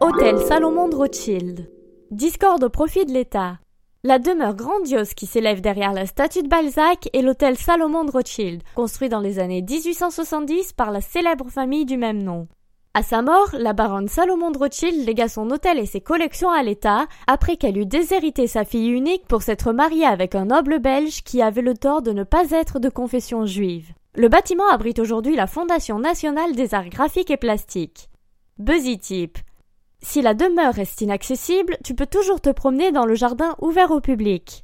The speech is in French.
Hôtel Salomon de Rothschild. Discorde au profit de l'État. La demeure grandiose qui s'élève derrière la statue de Balzac est l'hôtel Salomon de Rothschild, construit dans les années 1870 par la célèbre famille du même nom. À sa mort, la baronne Salomon de Rothschild légua son hôtel et ses collections à l'État, après qu'elle eut déshérité sa fille unique pour s'être mariée avec un noble belge qui avait le tort de ne pas être de confession juive. Le bâtiment abrite aujourd'hui la Fondation nationale des arts graphiques et plastiques. Buzzy Tip. Si la demeure reste inaccessible, tu peux toujours te promener dans le jardin ouvert au public.